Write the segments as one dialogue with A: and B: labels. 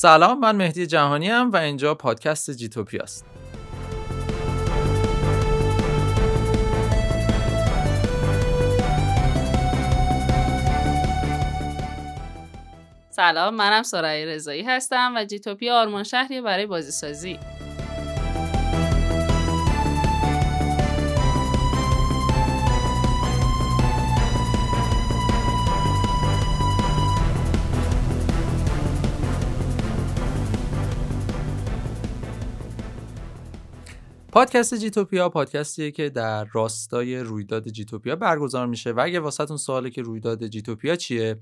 A: سلام من مهدی جهانی هم و اینجا پادکست جیتوپیا است.
B: سلام منم سرای رضایی هستم و جیتوپیا آرمان شهری برای بازی
A: پادکست جیتوپیا پادکستیه که در راستای رویداد جیتوپیا برگزار میشه و اگه واسهتون سواله که رویداد جیتوپیا چیه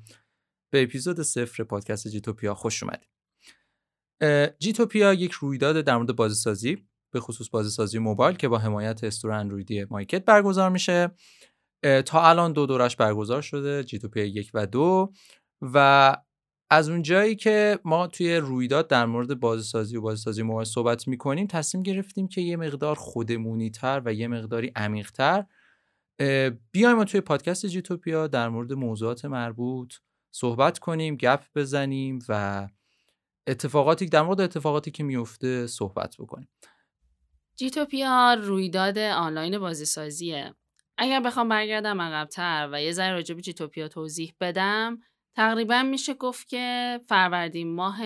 A: به اپیزود صفر پادکست جیتوپیا خوش اومدید جیتوپیا یک رویداد در مورد بازیسازی به خصوص بازیسازی موبایل که با حمایت استور اندرویدی مایکت برگزار میشه. تا الان دو دورش برگزار شده جیتوپیا یک و دو و از اون جایی که ما توی رویداد در مورد بازیسازی و بازیسازی موبایل صحبت می‌کنیم تصمیم گرفتیم که یه مقدار خودمونی تر و یه مقداری عمیق تر بیایم توی پادکست جیتوپیا در مورد موضوعات مربوط صحبت کنیم گپ بزنیم و اتفاقاتی در مورد اتفاقاتی که میفته صحبت بکنیم.
B: جیتوپیا رویداد آنلاین بازیسازیه. اگر بخوام برگردم عقبتر و یه ذره راجع به جیتوپیا توضیح بدم تقریبا میشه گفت که فروردین ماه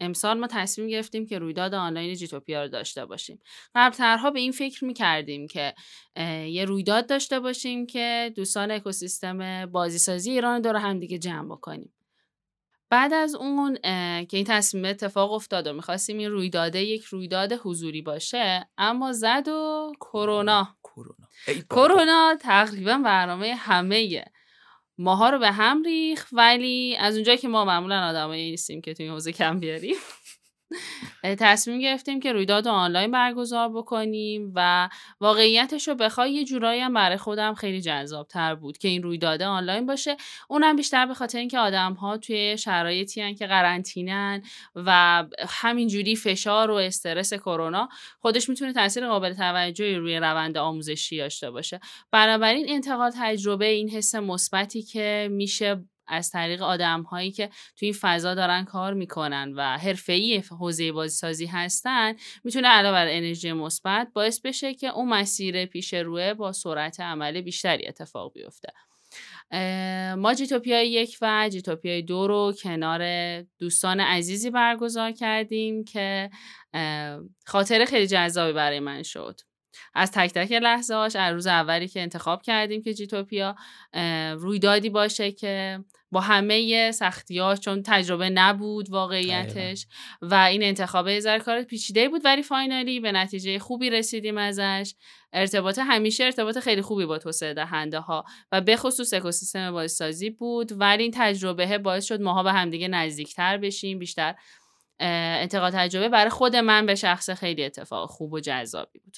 B: امسال ما تصمیم گرفتیم که رویداد آنلاین جیتوپیا رو داشته باشیم. قبلترها به این فکر می‌کردیم که یه رویداد داشته باشیم که دوستان اکوسیستم بازیسازی ایران دور هم دیگه جمع بکنیم. بعد از اون که این تصمیم اتفاق افتاد و می‌خواستیم این رویداده یک رویداد حضوری باشه اما زد و کرونا. کرونا تقریبا برنامه همه ماها رو به هم ریخ ولی از اونجایی که ما معمولا آدمایی نیستیم که توی حوزه کم بیاریم. تصمیم گرفتیم که رویداد آنلاین برگزار بکنیم و واقعیتش رو بخوای یه جورایی هم برای خودم خیلی جذاب تر بود که این رویداد آنلاین باشه. اونم بیشتر به خاطر اینکه آدم ها توی شرایطی هن که قرنطینن و همینجوری فشار و استرس کرونا خودش می‌تونه تاثیر قابل توجهی روی روند آموزشی داشته باشه. بنابراین انتقال تجربه این حس مثبتی که میشه از طریق آدم هایی که توی این فضا دارن کار می‌کنن و حرفه‌ای حوزه بازیسازی هستن می‌تونه علاوه بر انرژی مثبت باعث بشه که اون مسیر پیش روه با سرعت عمل بیشتری اتفاق بیفته. ما جیتوپیای یک و جیتوپیای دو رو کنار دوستان عزیزی برگزار کردیم که خاطر خیلی جذابی برای من شد. از تک تک لحظه هاش از روز اولی که انتخاب کردیم که جیتوپیا رویدادی باشه که با همه سختی چون تجربه نبود واقعیتش و این انتخاب یه کار پیچیده بود ولی فاینالی به نتیجه خوبی رسیدیم ازش. ارتباط همیشه ارتباط خیلی خوبی با توسعه دهنده ها و به خصوص اکوسیستم بازسازی بود ولی این تجربه باعث شد ماها به همدیگه نزدیکتر بشیم بیشتر انتقاد تجربه برای خود من به شخص خیلی اتفاق خوب و جذابی بود.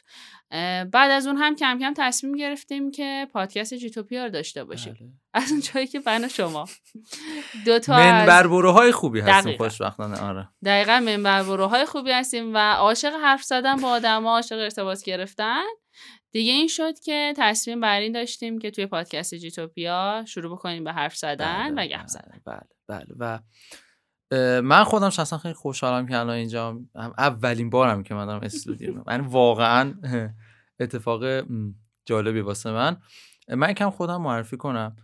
B: بعد از اون هم کم کم تصمیم گرفتیم که پادکست جیتوپیا رو داشته باشیم. بله. از اون جایی که من شما
A: دو تا منبر خوبی هستیم خوشبختانه آره.
B: دقیقا منبر خوبی هستیم و عاشق حرف زدن با آدم عاشق ارتباط گرفتن. دیگه این شد که تصمیم بر این داشتیم که توی پادکست جیتوپیا شروع بکنیم به حرف زدن
A: بله،
B: و گپ زدن.
A: بله بله. و من خودم شخصا خیلی خوشحالم که الان اینجا اولین بارم که من دارم استودیو. من واقعا اتفاق جالبی واسه من. من یکم خودم معرفی کنم.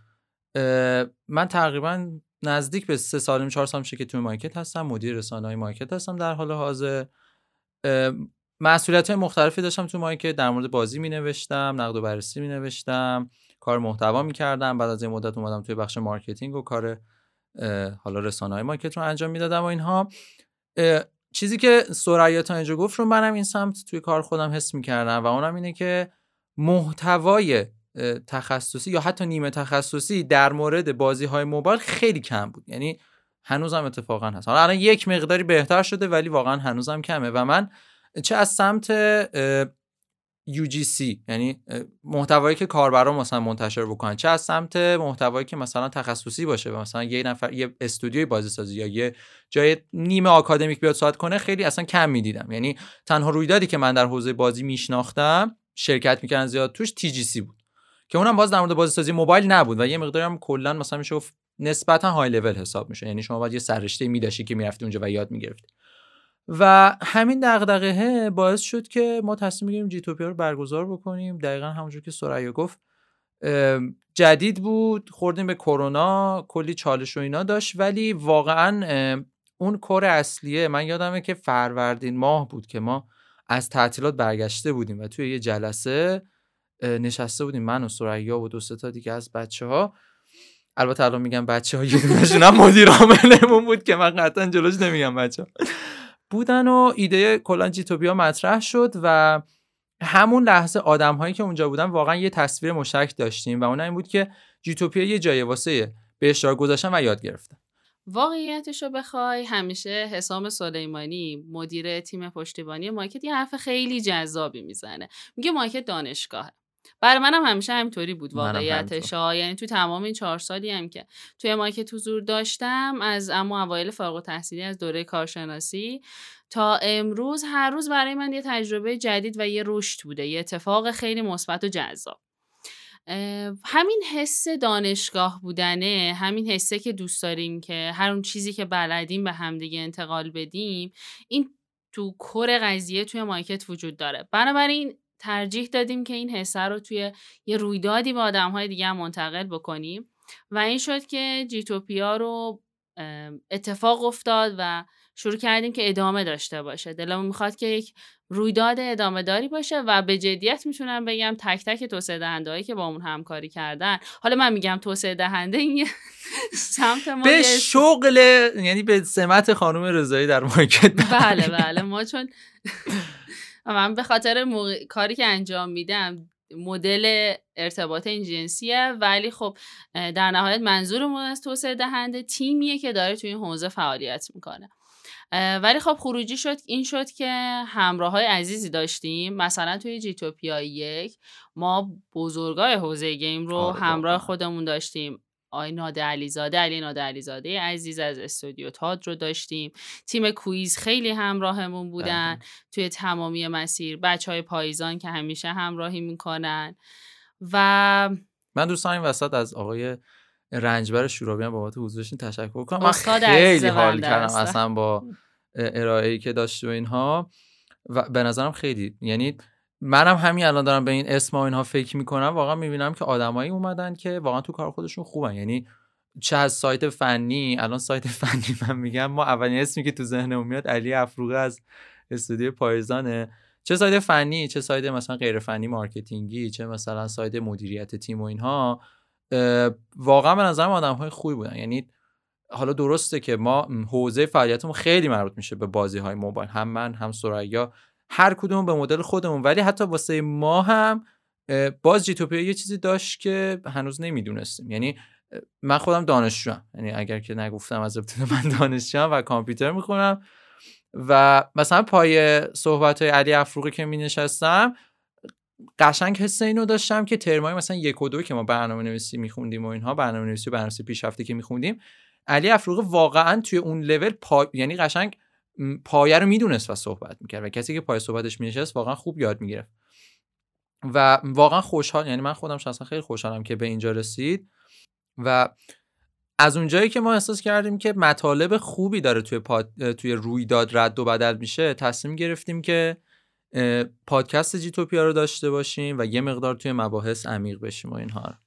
A: من تقریبا نزدیک به سه سال چهار سال میشه که توی مایکت هستم مدیر رسانه های مایکت هستم در حال حاضر. مسئولیت های مختلفی داشتم تو مایکت در مورد بازی می نوشتم نقد و بررسی می نوشتم کار محتوا می کردم بعد از این مدت اومدم توی بخش marketing و کار حالا رسانه های مارکت رو انجام می‌دادم و اینها چیزی که سریا تا اینجا گفت رو منم این سمت توی کار خودم حس می‌کردم و اونم اینه که محتوای تخصصی یا حتی نیمه تخصصی در مورد بازی های موبایل خیلی کم بود. یعنی هنوزم اتفاقا هست. حالا الان یک مقداری بهتر شده ولی واقعا هنوزم کمه و من چه از سمت UGC یعنی محتوایی که کاربران مثلا منتشر بکنن. چه از سمت محتوایی که مثلا تخصصی باشه مثلا یه نفر یه استودیوی بازی سازی یا یه جای نیمه آکادمیک بیاد ساعت کنه خیلی اصلا کم می‌دیدم. یعنی تنها رویدادی که من در حوزه بازی میشناختم شرکت می‌کردن زیاد توش TGC بود. که اونم باز در مورد بازی سازی موبایل نبود و یه مقداری هم کلا مثلا میشه نسبتا های لول حساب میشه یعنی شما باید یه سررشته میداشی که می‌رفتی اونجا و یاد می‌گرفتی. و همین دغدغه باعث شد که ما تصمیم بگیریم جیتوپیا رو برگزار بکنیم. دقیقا همونجور که سریا گفت جدید بود خوردیم به کرونا کلی چالش و اینا داشت ولی واقعا اون کور اصلیه. من یادمه که فروردین ماه بود که ما از تعطیلات برگشته بودیم و توی یه جلسه نشسته بودیم. من و سریا و دو تا دیگه از بچه ها البته الان میگم بچه ها یه مدیر عاملمون بود که من قطعا جلوش نمیگم بچه بودن و ایده کلا جیتوپیا مطرح شد و همون لحظه آدم هایی که اونجا بودن واقعا یه تصویر مشترک داشتیم و اون این بود که جیتوپیا یه جای واسه به اشتراک گذاشتن و یاد گرفتن.
B: واقعیتش رو بخوای همیشه حسام سلیمانی مدیر تیم پشتیبانی مایکت یه حرف خیلی جذابی می‌زنه. میگه مایکت دانشگاهه. برای منم همیشه همینطوری بود واقعیتش یعنی تو تمام این چهار سالی هم که توی مایکت حضور داشتم از اما اوایل فارغ تحصیلی از دوره کارشناسی تا امروز هر روز برای من یه تجربه جدید و یه رشد بوده یه اتفاق خیلی مثبت و جذاب. همین حس دانشگاه بودنه همین حسه که دوست داریم که هر اون چیزی که بلدیم به همدیگه انتقال بدیم این تو کور قضیه توی مارکت وجود داره. بنابراین ترجیح دادیم که این حسه رو توی یه رویدادی با آدم های دیگه هم منتقل بکنیم. و این شد که جیتوپیا رو اتفاق افتاد و شروع کردیم که ادامه داشته باشه. دلمون می‌خواد که یک رویداد ادامه داری باشه و به جدیت می‌تونم بگم تک تک توسعه دهنده هایی که با اون همکاری کردن. حالا من میگم توسعه دهنده این سمت ما
A: به شغل یعنی به سمت خانم رضایی در مارکت
B: بله بله. ما چون من به خاطر کاری که انجام میدم مدل ارتباط این جنسیه. ولی خب در نهایت منظورمون از توسعه دهنده تیمیه که داره توی این حوزه فعالیت می‌کنه. ولی خب خروجی شد این شد که همراه های عزیزی داشتیم. مثلا توی جیتوپیا یک ما بزرگای حوزه گیم رو آره، همراه خودمون داشتیم. آی ناده علیزاده علی ناده علیزاده عزیز از استودیو تاد رو داشتیم. تیم کویز خیلی همراهمون بودن بله. توی تمامی مسیر. بچه های پاییزان که همیشه همراهی می‌کنن. و
A: من دوستان این وسط از آقای رنجبر شورابیان بابت حضورشون تشکر کنم. من خیلی حال کردم اصلا با ارائه که داشته و اینها. و به نظرم خیلی یعنی منم همین الان دارم به این اسم و اینها فکر می‌کنم. واقعا می‌بینم که آدمایی اومدن که واقعا تو کار خودشون خوبن. یعنی چه از side فنی الان side فنی من میگم ما اولین اسمی که تو ذهنمون میاد علی افروغه از استودیو پاییزانه. چه side فنی چه side مثلا غیر فنی marketing ی چه مثلا side مدیریت تیم و اینها واقعا به نظرم آدم های خوبی بودن. یعنی حالا درسته که ما حوزه فعالیتمون خیلی مربوط میشه به بازی های موبایل. هم من هم سریا. هر کدوم به مدل خودمون. ولی حتی واسه ما هم باز جیتوپیا یه چیزی داشت که هنوز نمی‌دونستیم. یعنی من خودم دانشجوام. یعنی اگر که نگفتم از ابتدا من دانشجوام و کامپیوتر می‌خونم و مثلا پای صحبت های علی افروقی که می نشستم قشنگ حس اینو داشتم که ترمای مثلا یک و دو که ما برنامه نویسی میخوندیم و اینها برنامه نویسی برنامه پیشرفته که میخوندیم علی افروقی واقعا توی اون لول پا... یعنی قشنگ پایه رو می‌دونست و صحبت می‌کرد و کسی که پای صحبتش مینشست واقعا خوب یاد می‌گرفت. و واقعا خوشحال یعنی من خودم شخصا خیلی خوشحالم که به اینجا رسید و از اونجایی که ما احساس کردیم که مطالب خوبی داره توی, پاد... توی رویداد رد و بدل میشه تصمیم گرفتیم که پادکست جیتوپیا رو داشته باشیم و یه مقدار توی مباحث عمیق بشیم و اینها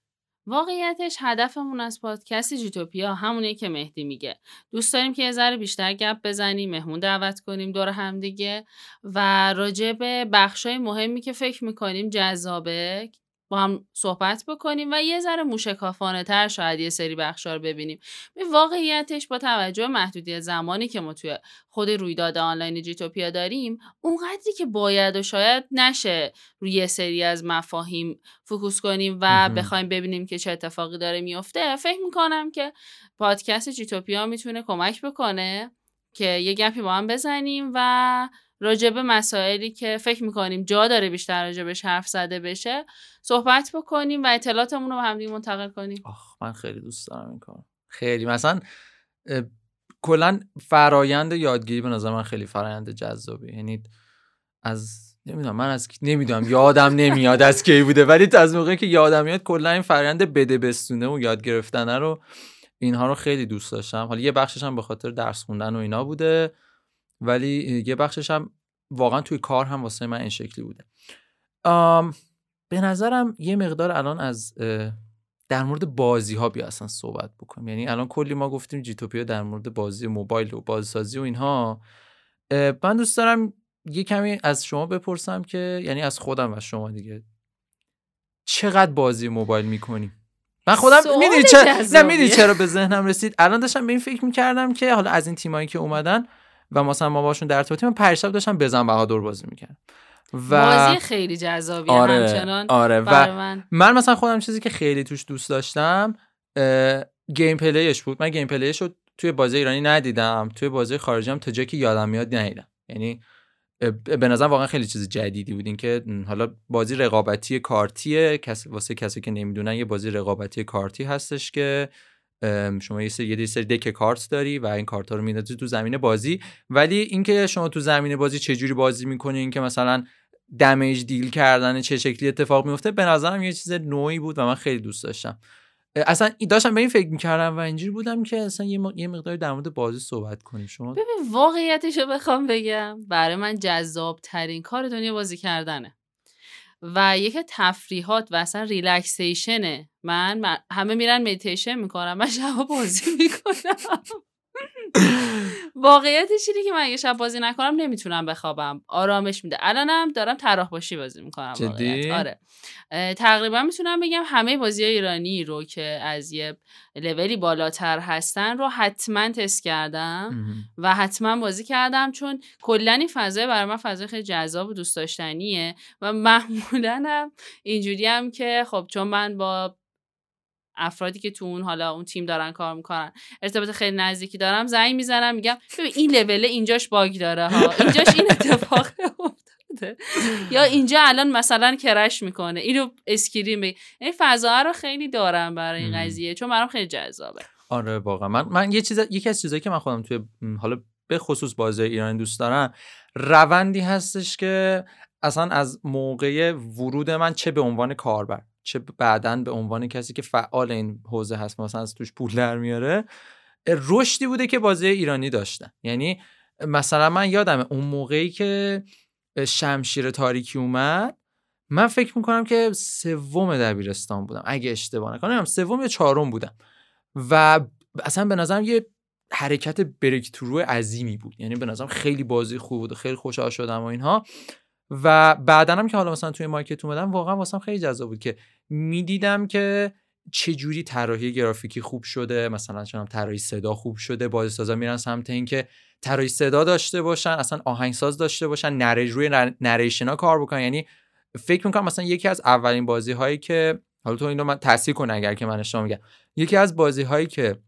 B: واقعیتش هدفمون از پادکست جیتوپیا همونه که مهدی میگه. دوست داریم که یه ذره بیشتر گپ بزنیم مهمون دعوت کنیم دور همدیگه و راجع به بخشای مهمی که فکر می‌کنیم جذابه با هم صحبت بکنیم و یه ذره موشکافانه تر شاید یه سری بخشا رو ببینیم. به واقعیتش با توجه محدودیت زمانی که ما توی خود رویداد آنلاین جیتوپیا داریم اونقدری که باید و شاید نشه روی یه سری از مفاهیم فکوس کنیم و بخوایم ببینیم که چه اتفاقی داره میفته. فکر می‌کنم که پادکست جیتوپیا می‌تونه کمک بکنه که یه گپی با هم بزنیم و راجب مسائلی که فکر می‌کنیم جا داره بیشتر راجبش حرف زده بشه صحبت بکنیم و اطلاعاتمون رو به همدیگه منتقل کنیم.
A: آخ من خیلی دوست دارم این کار خیلی. مثلا کلا فرایند یادگیری به نظر من خیلی فرایند جذابی یعنی از نمی‌دونم من از نمی‌دونم یادم نمیاد از کی بوده. ولی از موقعی که یادم میاد کلا این فرایند بده بستونه و یاد گرفتنه رو اینها رو خیلی دوست داشتم. حالا یه بخشش هم به خاطر درس خوندن و اینا بوده. ولی یه بخشش هم واقعا توی کار هم واسه من این شکلی بوده. به نظرم یه مقدار الان از در مورد بازی ها بیا اصلا صحبت بکنیم. یعنی الان کلی ما گفتیم جیتوپیا در مورد بازی موبایل و بازسازی و اینها. من دوست دارم یه کمی از شما بپرسم که یعنی از خودم و شما دیگه چقدر بازی موبایل می‌کنیم من خودم می‌دونی چرا نه چرا به ذهنم رسید؟ الان داشتم به این فکر می‌کردم که حالا از این تیمایی که اومدن و مثلا ما باشون در ارتباطیم من پریشب داشتم بزن بهادر بازی می‌کردم.
B: و بازی خیلی جذابیه آره، همچنان.
A: آره و من. من مثلا خودم چیزی که خیلی توش دوست داشتم gameplay ش بود. من gameplay ش رو توی بازی ایرانی ندیدم توی بازی خارجی هم تا جایی که یادم میاد ندیدم. یعنی به نظر واقعا خیلی چیز جدیدی بود. این که حالا بازی رقابتی کارتیه کس واسه کسی که نمی‌دونن یه بازی رقابتی کارتی هستش که شما یه سری یه سری دک کارت داری و این کارت ها رو میندازی تو زمین بازی. ولی اینکه شما تو زمین بازی چه جوری بازی می‌کنین که مثلا دمیج دیل کردن چه شکلی اتفاق میفته به نظرم یه چیز نوعی بود و من خیلی دوست داشتم. اصلا داشتم به این فکر می‌کردم و اینجوری بودم که اصلا یه, یه مقداری در مورد بازی صحبت کنیم. شما
B: ببین واقعیتش رو بخوام بگم. برای من جذاب ترین کار دنیا بازی کردنه. و یک تفریحات و اصلا ریلکسیشنه. من, من همه میرن مدیتیشن می‌کنم من شبا بازی می‌کنم. واقعیتش اینه که من اگه شب بازی نکنم نمی‌تونم بخوابم. آرامش میده. الانم دارم طراح باشی بازی می‌کنم
A: جدی؟
B: آره. تقریبا می‌تونم بگم همه بازی ایرانی رو که از یه لولی بالاتر هستن رو حتما تست کردم و حتما بازی کردم چون کلا این فضای برای من فضای خیلی جذاب و دوست داشتنیه و معمولا هم اینجوری هم که خب چون من با افرادی که تو اون حالا اون تیم دارن کار می‌کنن. ارتباط خیلی نزدیکی دارم زنگ می‌زنم میگم ببین این لول اینجاش bug داره ها اینجاش این اتفاق افتاده. یا اینجا الان مثلا crash می‌کنه. اینو screen بگیر. این فضا رو خیلی دارم برای این قضیه چون برام خیلی جذابه.
A: آره واقعا. من من یه چیز یکی از چیزایی که من خودم توی حالا به خصوص بازی ایرانی دوست دارم روندی هستش که اصلا از موقع ورود من چه به عنوان کاربر. چه بعدا به عنوان کسی که فعال این حوزه هست مثلا از توش پول در میاره رشدی بوده که بازی ایرانی داشتن. یعنی مثلا من یادم اون موقعی که شمشیر تاریکی اومد من فکر می‌کنم که سوم دبیرستان بودم. اگه اشتباه نکنم سوم یا چهارم بودم. و اصلا به نظرم یه حرکت بریک عظیمی بود. یعنی به نظرم خیلی بازی خوب بود و خیلی خوشحال شدم و اینها. و بعدا هم که حالا مثلا توی مارکت اومدم واقعا واسم خیلی جذاب بود که می‌دیدم که چه جوری طراحی گرافیکی خوب شده مثلا چون طراحی صدا خوب شده بازیسازا میرن سمت اینکه طراحی صدا داشته باشن اصلا آهنگساز داشته باشن نریج روی نریشن ها کار بکنن. یعنی فکر می‌کنم مثلا یکی از اولین بازی هایی که حالا تو اینو من تصحیح کن اگر که من اشتباه میگم. یکی از بازی هایی که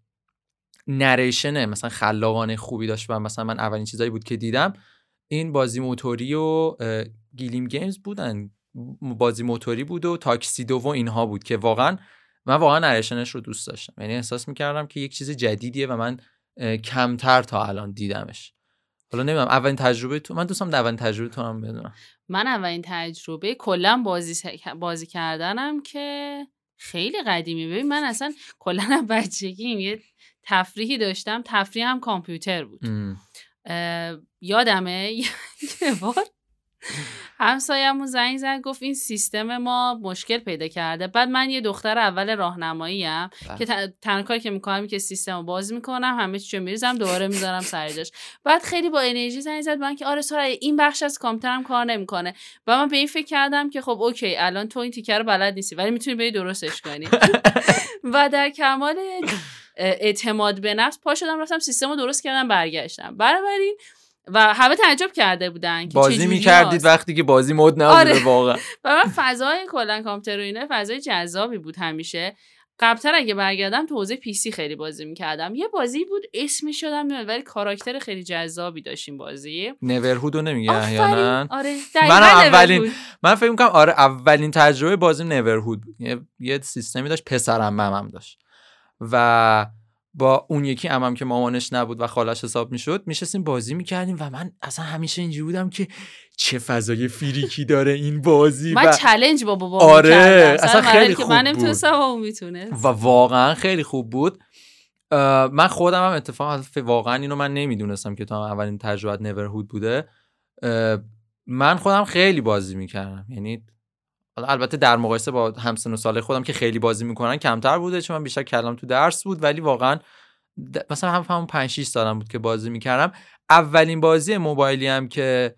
A: narration مثلا خلاقانه خوبی داشت و مثلا من اولین چیزایی بود که دیدم این بازی موتوری و گلیم گیمز بودن. بازی موتوری بود و تاکسیدو و اینها بود که واقعا من واقعا narration ش رو دوست داشتم. یعنی احساس می‌کردم که یک چیز جدیدیه و من کمتر تا الان دیدمش. حالا نمی‌دونم اولین تجربه تو من دوستم اولین تجربه تو هم بدونم.
B: من اولین تجربه کلا بازی بازی کردنم که خیلی قدیمی. ببین من اصلا کلا بچگیم یه تفریحی داشتم. تفریح هم کامپیوتر بود. یادمه؟ یه بار همسایمون زنگ زد گفت این سیستم ما مشکل پیدا کرده. بعد من یه دختر اول راهنمایی ام بله. که تنها کاری که می‌کنم که سیستم رو باز می‌کنم همه چیو میریزم دوباره می‌ذارم سر جاش. بعد خیلی با انرژی زنگ زد من که آره سارا این بخش از کامپیوترم کار نمی‌کنه. و من به این فکر کردم که خب OK الان تو این تیکه رو بلد نیستی ولی می‌تونی بری درستش کنی. و در کمال اعتماد به نفس پا شدم رفتم سیستم رو درست کردم برگشتم. بنابراین و همه تعجب کرده بودن که
A: بازی می‌کردید وقتی که بازی مد نبوده آره. واقعا.
B: و من فضای کلا کامپیوتر و اینا فضای جذابی بود همیشه. قبلتر اگه برگردم تو حوزه PC خیلی بازی می‌کردم. یه بازی بود اسمش یادم ولی کاراکتر خیلی جذابی داشتیم بازی.
A: نورهود رو نمیگه احیانا؟
B: آره.
A: من اولین من فکر می‌کنم آره اولین تجربه بازی نورهود بود. یه, یه سیستمی داشت پسرم هم داشت. و با اون یکی امم که مامانش نبود و خالش حساب می‌شد میشستیم بازی می‌کردیم و من اصلا همیشه اینجوری بودم که چه فضای فیریکی داره این بازی
B: من و... چلنج با بابا
A: آره اصلا خیلی خوب
B: من بود.
A: و واقعا خیلی خوب بود. من خودم هم اتفاقا واقعا اینو من نمی‌دونستم که تا اولین تجربه نورهود بوده. من خودم خیلی بازی می‌کردم. یعنی البته در مقایسه با همسن و ساله خودم که خیلی بازی می‌کنن کمتر بوده چون من بیشتر کلام تو درس بود ولی واقعا مثلا هم همون 5 6 سالم بود که بازی می‌کردم. اولین بازی موبایلی هم که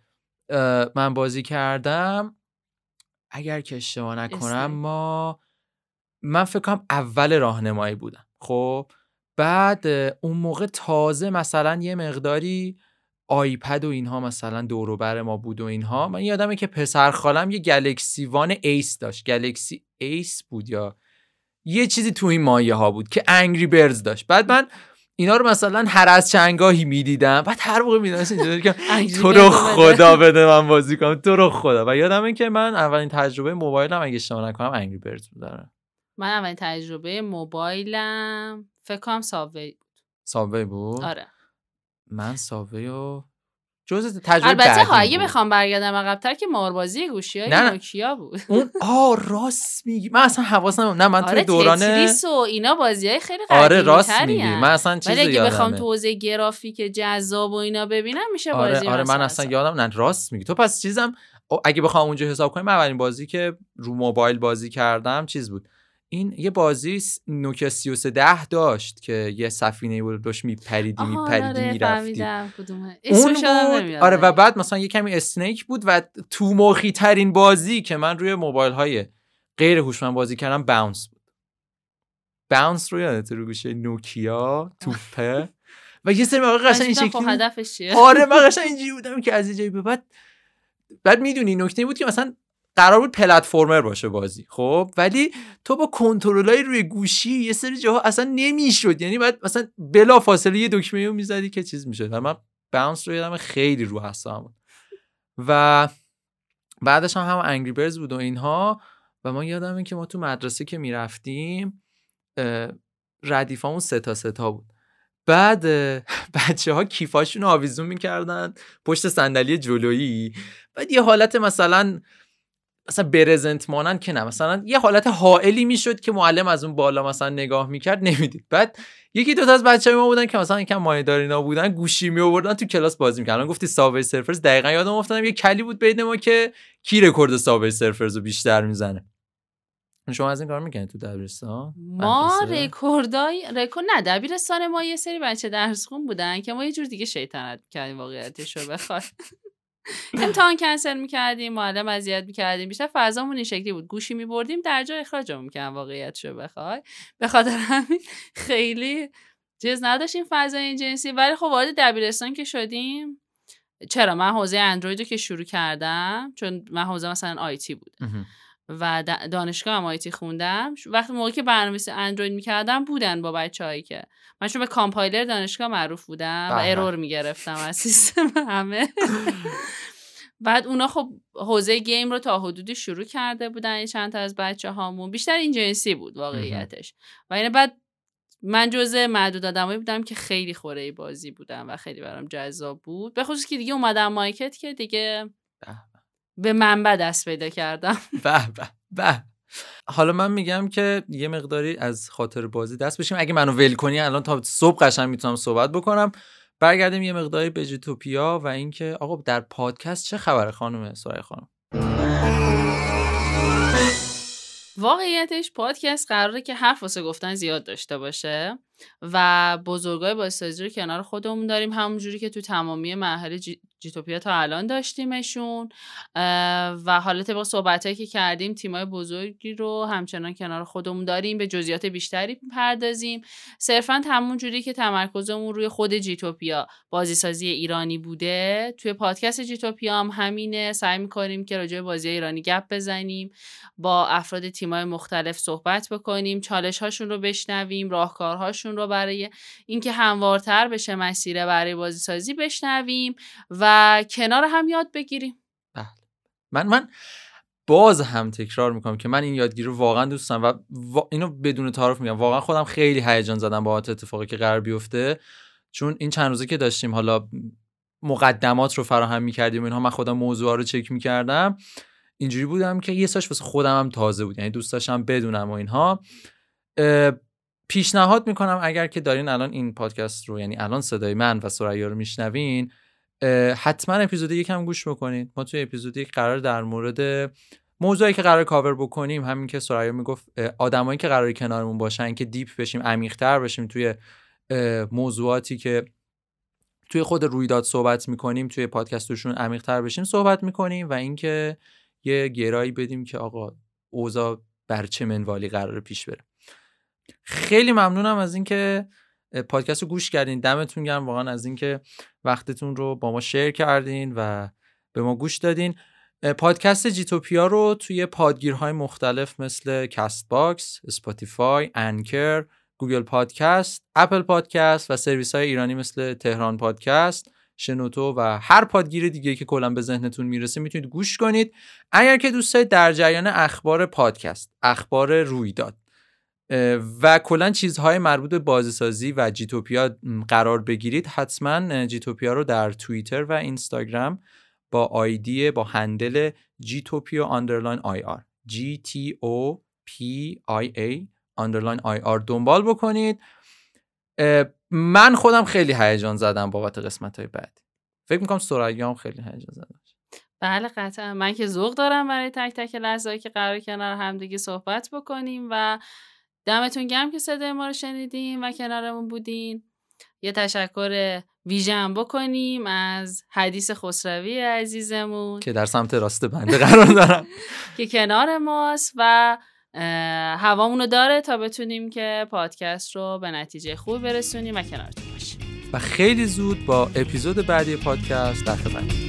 A: من بازی کردم اگر که اشتباه نکنم ما من فکر کنم اول راهنمایی بودم. خب بعد اون موقع تازه مثلا یه مقداری آیپد و اینها مثلا دوروبر ما بود و اینها. من یادمه که پسر خالم یه گلکسی وان ایس داشت. گلکسی ایس بود یا یه چیزی تو این مایه ها بود که انگری برز داشت. بعد من اینا رو مثلا هر از چندگاهی می‌دیدم. بعد هر موقع می‌دونستم که تو رو خدا بده من بازی کنم. تو رو خدا. و یادمه که من اولین تجربه موبایلم اگه اشتباه نکنم انگری برز بود.
B: من اولین تجربه موبایلم فکر کنم ساوی بود.
A: ساوی بود؟
B: آره.
A: من ساوی و جز تجربه
B: البته ها اگه بخوام برگردم عقب‌تر که ماربازی گوشی های نوکیا بود.
A: اون آ راست میگی. من اصلا حواسم نه من
B: آره
A: تو دوران
B: و اینا بازی های خیلی قدیمی
A: آره راست میگی. من اصلا چیزی
B: ولی اگه بخوام توزیع گرافیک جذاب و اینا ببینم میشه
A: آره
B: بازی
A: آره من اصلا یادم نه. راست میگی. تو پس چیزم اگه بخوام اونجا حساب کنیم اولین بازی که رو موبایل بازی کردم چیز بود؟ این یه بازی نوکیا 3310 داشت که یه سفینه بود داشت میپریدی میپریدی
B: آره
A: می‌رفتی.
B: اون بود
A: آره و بعد مثلا یه کمی اسنیک بود و تو مخی ترین بازی که من روی موبایل های غیر هوشمند بازی کردم باونس بود. باونس رو یادت رو گوشه نوکیا توپه؟ و یه سری مواقع قشنگ این
B: شکلی
A: آره من قشنگ اینجوری بودم که از اینجایی به بعد بعد می‌دونی نکته بود که مثلا قرار بود پلتفرمر باشه بازی خب؟ ولی تو با کنترلای روی گوشی یه سری جاها اصلا نمی‌شد. یعنی بعد مثلا بلا فاصله یه دکمه رو می‌زدی که چیز می‌شد. من باونس رو یادم خیلی رو هستم و بعدش هم هم انگری برز بود و اینها. و ما یادمه که ما تو مدرسه که می‌رفتیم ردیفامون سه تا سه تا بود. بعد بچه ها کیفاشون آویزون می‌کردن پشت صندلی جلویی. بعد یه حالت مثلا مثلا برزنت مانند که نه. مثلا یه حالت حائلی می‌شد که معلم از اون بالا مثلا نگاه می‌کرد نمی‌دید. بعد یکی دو تا از بچه ما بودن که مثلا یکم مایه‌دارینا بودن گوشی می آوردن تو کلاس بازی می‌کردن. گفتی ساب‌وی سرفرز. دقیقا یادم افتادم یه کل‌کلی بود بین ما که کی رکورد ساب‌وی سرفرز رو بیشتر می‌زنه. شما از این کارا می‌کردید تو دبیرستان؟
B: ما رکوردای رکورد نه دبیرستان ما یه سری بچه درس خون بودن که ما یه جور دیگه شیطنت کردیم واقعیتش رو بخوای امتحان کنسل می‌کردیم معلم اذیت می‌کردیم. بیشتر فضامون این شکلی بود. گوشی میبردیم در جا اخراجمون می‌کردن واقعیت شو بخوای. به خاطر همین خیلی چیز نداشتیم فضای جنسی. ولی خب وارد دبیرستان که شدیم چرا؟ من حوزه اندروید رو که شروع کردم چون من حوزه مثلا IT بود و دانشگاه هم IT خوندم. وقتی موقعی که برنامه‌نویسی اندروید می‌کردم بودن با بچه‌هایی که. من چون به کامپایلر دانشگاه معروف بودم و error می‌گرفتم از سیستم همه. بعد اونا خب حوزه گیم رو تا حدودی شروع کرده بودن چند تا از بچه هامون بیشتر این جنسی بود واقعیتش. و اینه بعد من جزء معدود آدمایی بودم که خیلی خوره بازی بودم و خیلی برام جذاب بود. به خصوص که دیگه اومدم مایکت که دیگه به منبع دست پیدا کردم.
A: به به به. حالا من میگم که یه مقداری از خاطر بازی دست بشیم. اگه منو ول کنی الان تا صبح قشنگ می‌تونم صحبت بکنم. برگردیم یه مقداری به جیتوپیا و اینکه آقا در پادکست چه خبره خانم سرای خانم؟
B: واقعیتش پادکست قراره که حرف واسه گفتن زیاد داشته باشه. و بزرگای بازسازی رو کنار خودمون داریم. همونجوری که تو تمامی مرحله جیتوپیا تا الان داشتیمشون. و حالا طبق صحبتهایی که کردیم تیمای بزرگی رو همچنان کنار خودمون داریم. به جزئیات بیشتری پردازیم. صرفا همون جوری که تمرکزمون روی خود جیتوپیا بازیسازی ایرانی بوده توی پادکست جیتوپیا هم همینه. سعی می‌کنیم که راجع بازی ایرانی گپ بزنیم با افراد تیمای مختلف صحبت بکنیم چالش هاشون رو بشنویم راهکارهاشون رو برای اینکه هموارتر بشه مسیر برای بازیسازی بشنویم و کنار هم یاد بگیریم.
A: بله. من من باز هم تکرار می‌کنم که من این یادگیری رو واقعا دوست دارم و اینو بدون تعارف میگم. واقعا خودم خیلی هیجان زدم با اتفاقی که قرار بیفته. چون این چند روزه که داشتیم حالا مقدمات رو فراهم می‌کردیم اینها من خودم موضوع رو چک می‌کردم. اینجوری بودم که یه ساش واسه خودم هم تازه بود. یعنی دوست داشتم بدونم و اینها. پیشنهاد می‌کنم اگر که دارین الان این پادکست رو یعنی الان صدای من و سریا رو میشنوین حتما اپیزود یک هم گوش بکنید. ما توی اپیزود یک قرار در مورد موضوعی که قرار کاور بکنیم همین که سریا می‌گفت آدمایی که قرار کنارمون باشن که دیپ بشیم عمیق‌تر بشیم توی موضوعاتی که توی خود رویداد صحبت می‌کنیم توی پادکستشون عمیق‌تر بشیم صحبت می‌کنیم و اینکه یه گرایی بدیم که آقا اوضاع بر چه منوالی قرار پیش بره. خیلی ممنونم از اینکه پادکست رو گوش کردین. دمتون گرم. واقعا از اینکه وقتتون رو با ما شیر کردین و به ما گوش دادین. پادکست جیتوپیا رو توی پادگیرهای مختلف مثل Castbox، Spotify، Anchor، Google Podcast، Apple Podcast و سرویس های ایرانی مثل تهران پادکست، شنوتو و هر پادگیر دیگه که کلا به ذهنتون می‌رسه می‌تونید گوش کنید. اگر که دوست دارید در جریان اخبار پادکست اخبار رویداد و کلا چیزهای مربوط به بازیسازی و جیتوپیا قرار بگیرید حتما جیتوپیا رو در توییتر و اینستاگرام با آیدی با handle جیتوپیا underline IR G T O P I A underline IR دنبال بکنید. من خودم خیلی هیجان زدم بابت قسمت های بعدی فکر می‌کنم سریا هم خیلی هیجان زدم.
B: بله قطعا. من که ذوق دارم برای تک تک لحظه که قرار کنار همدیگه صحبت بکنیم و دمتون گرم که صدای ما رو شنیدیم و کنارمون بودین. یه تشکر ویژن بکنیم از حدیث خسروی عزیزمون.
A: که در سمت راست بنده قرار دارم.
B: که کنار ماست و هوامونو داره تا بتونیم که پادکست رو به نتیجه خوب برسونیم و کنارتون باشیم.
A: و خیلی زود با اپیزود بعدی پادکست در خدمتتون.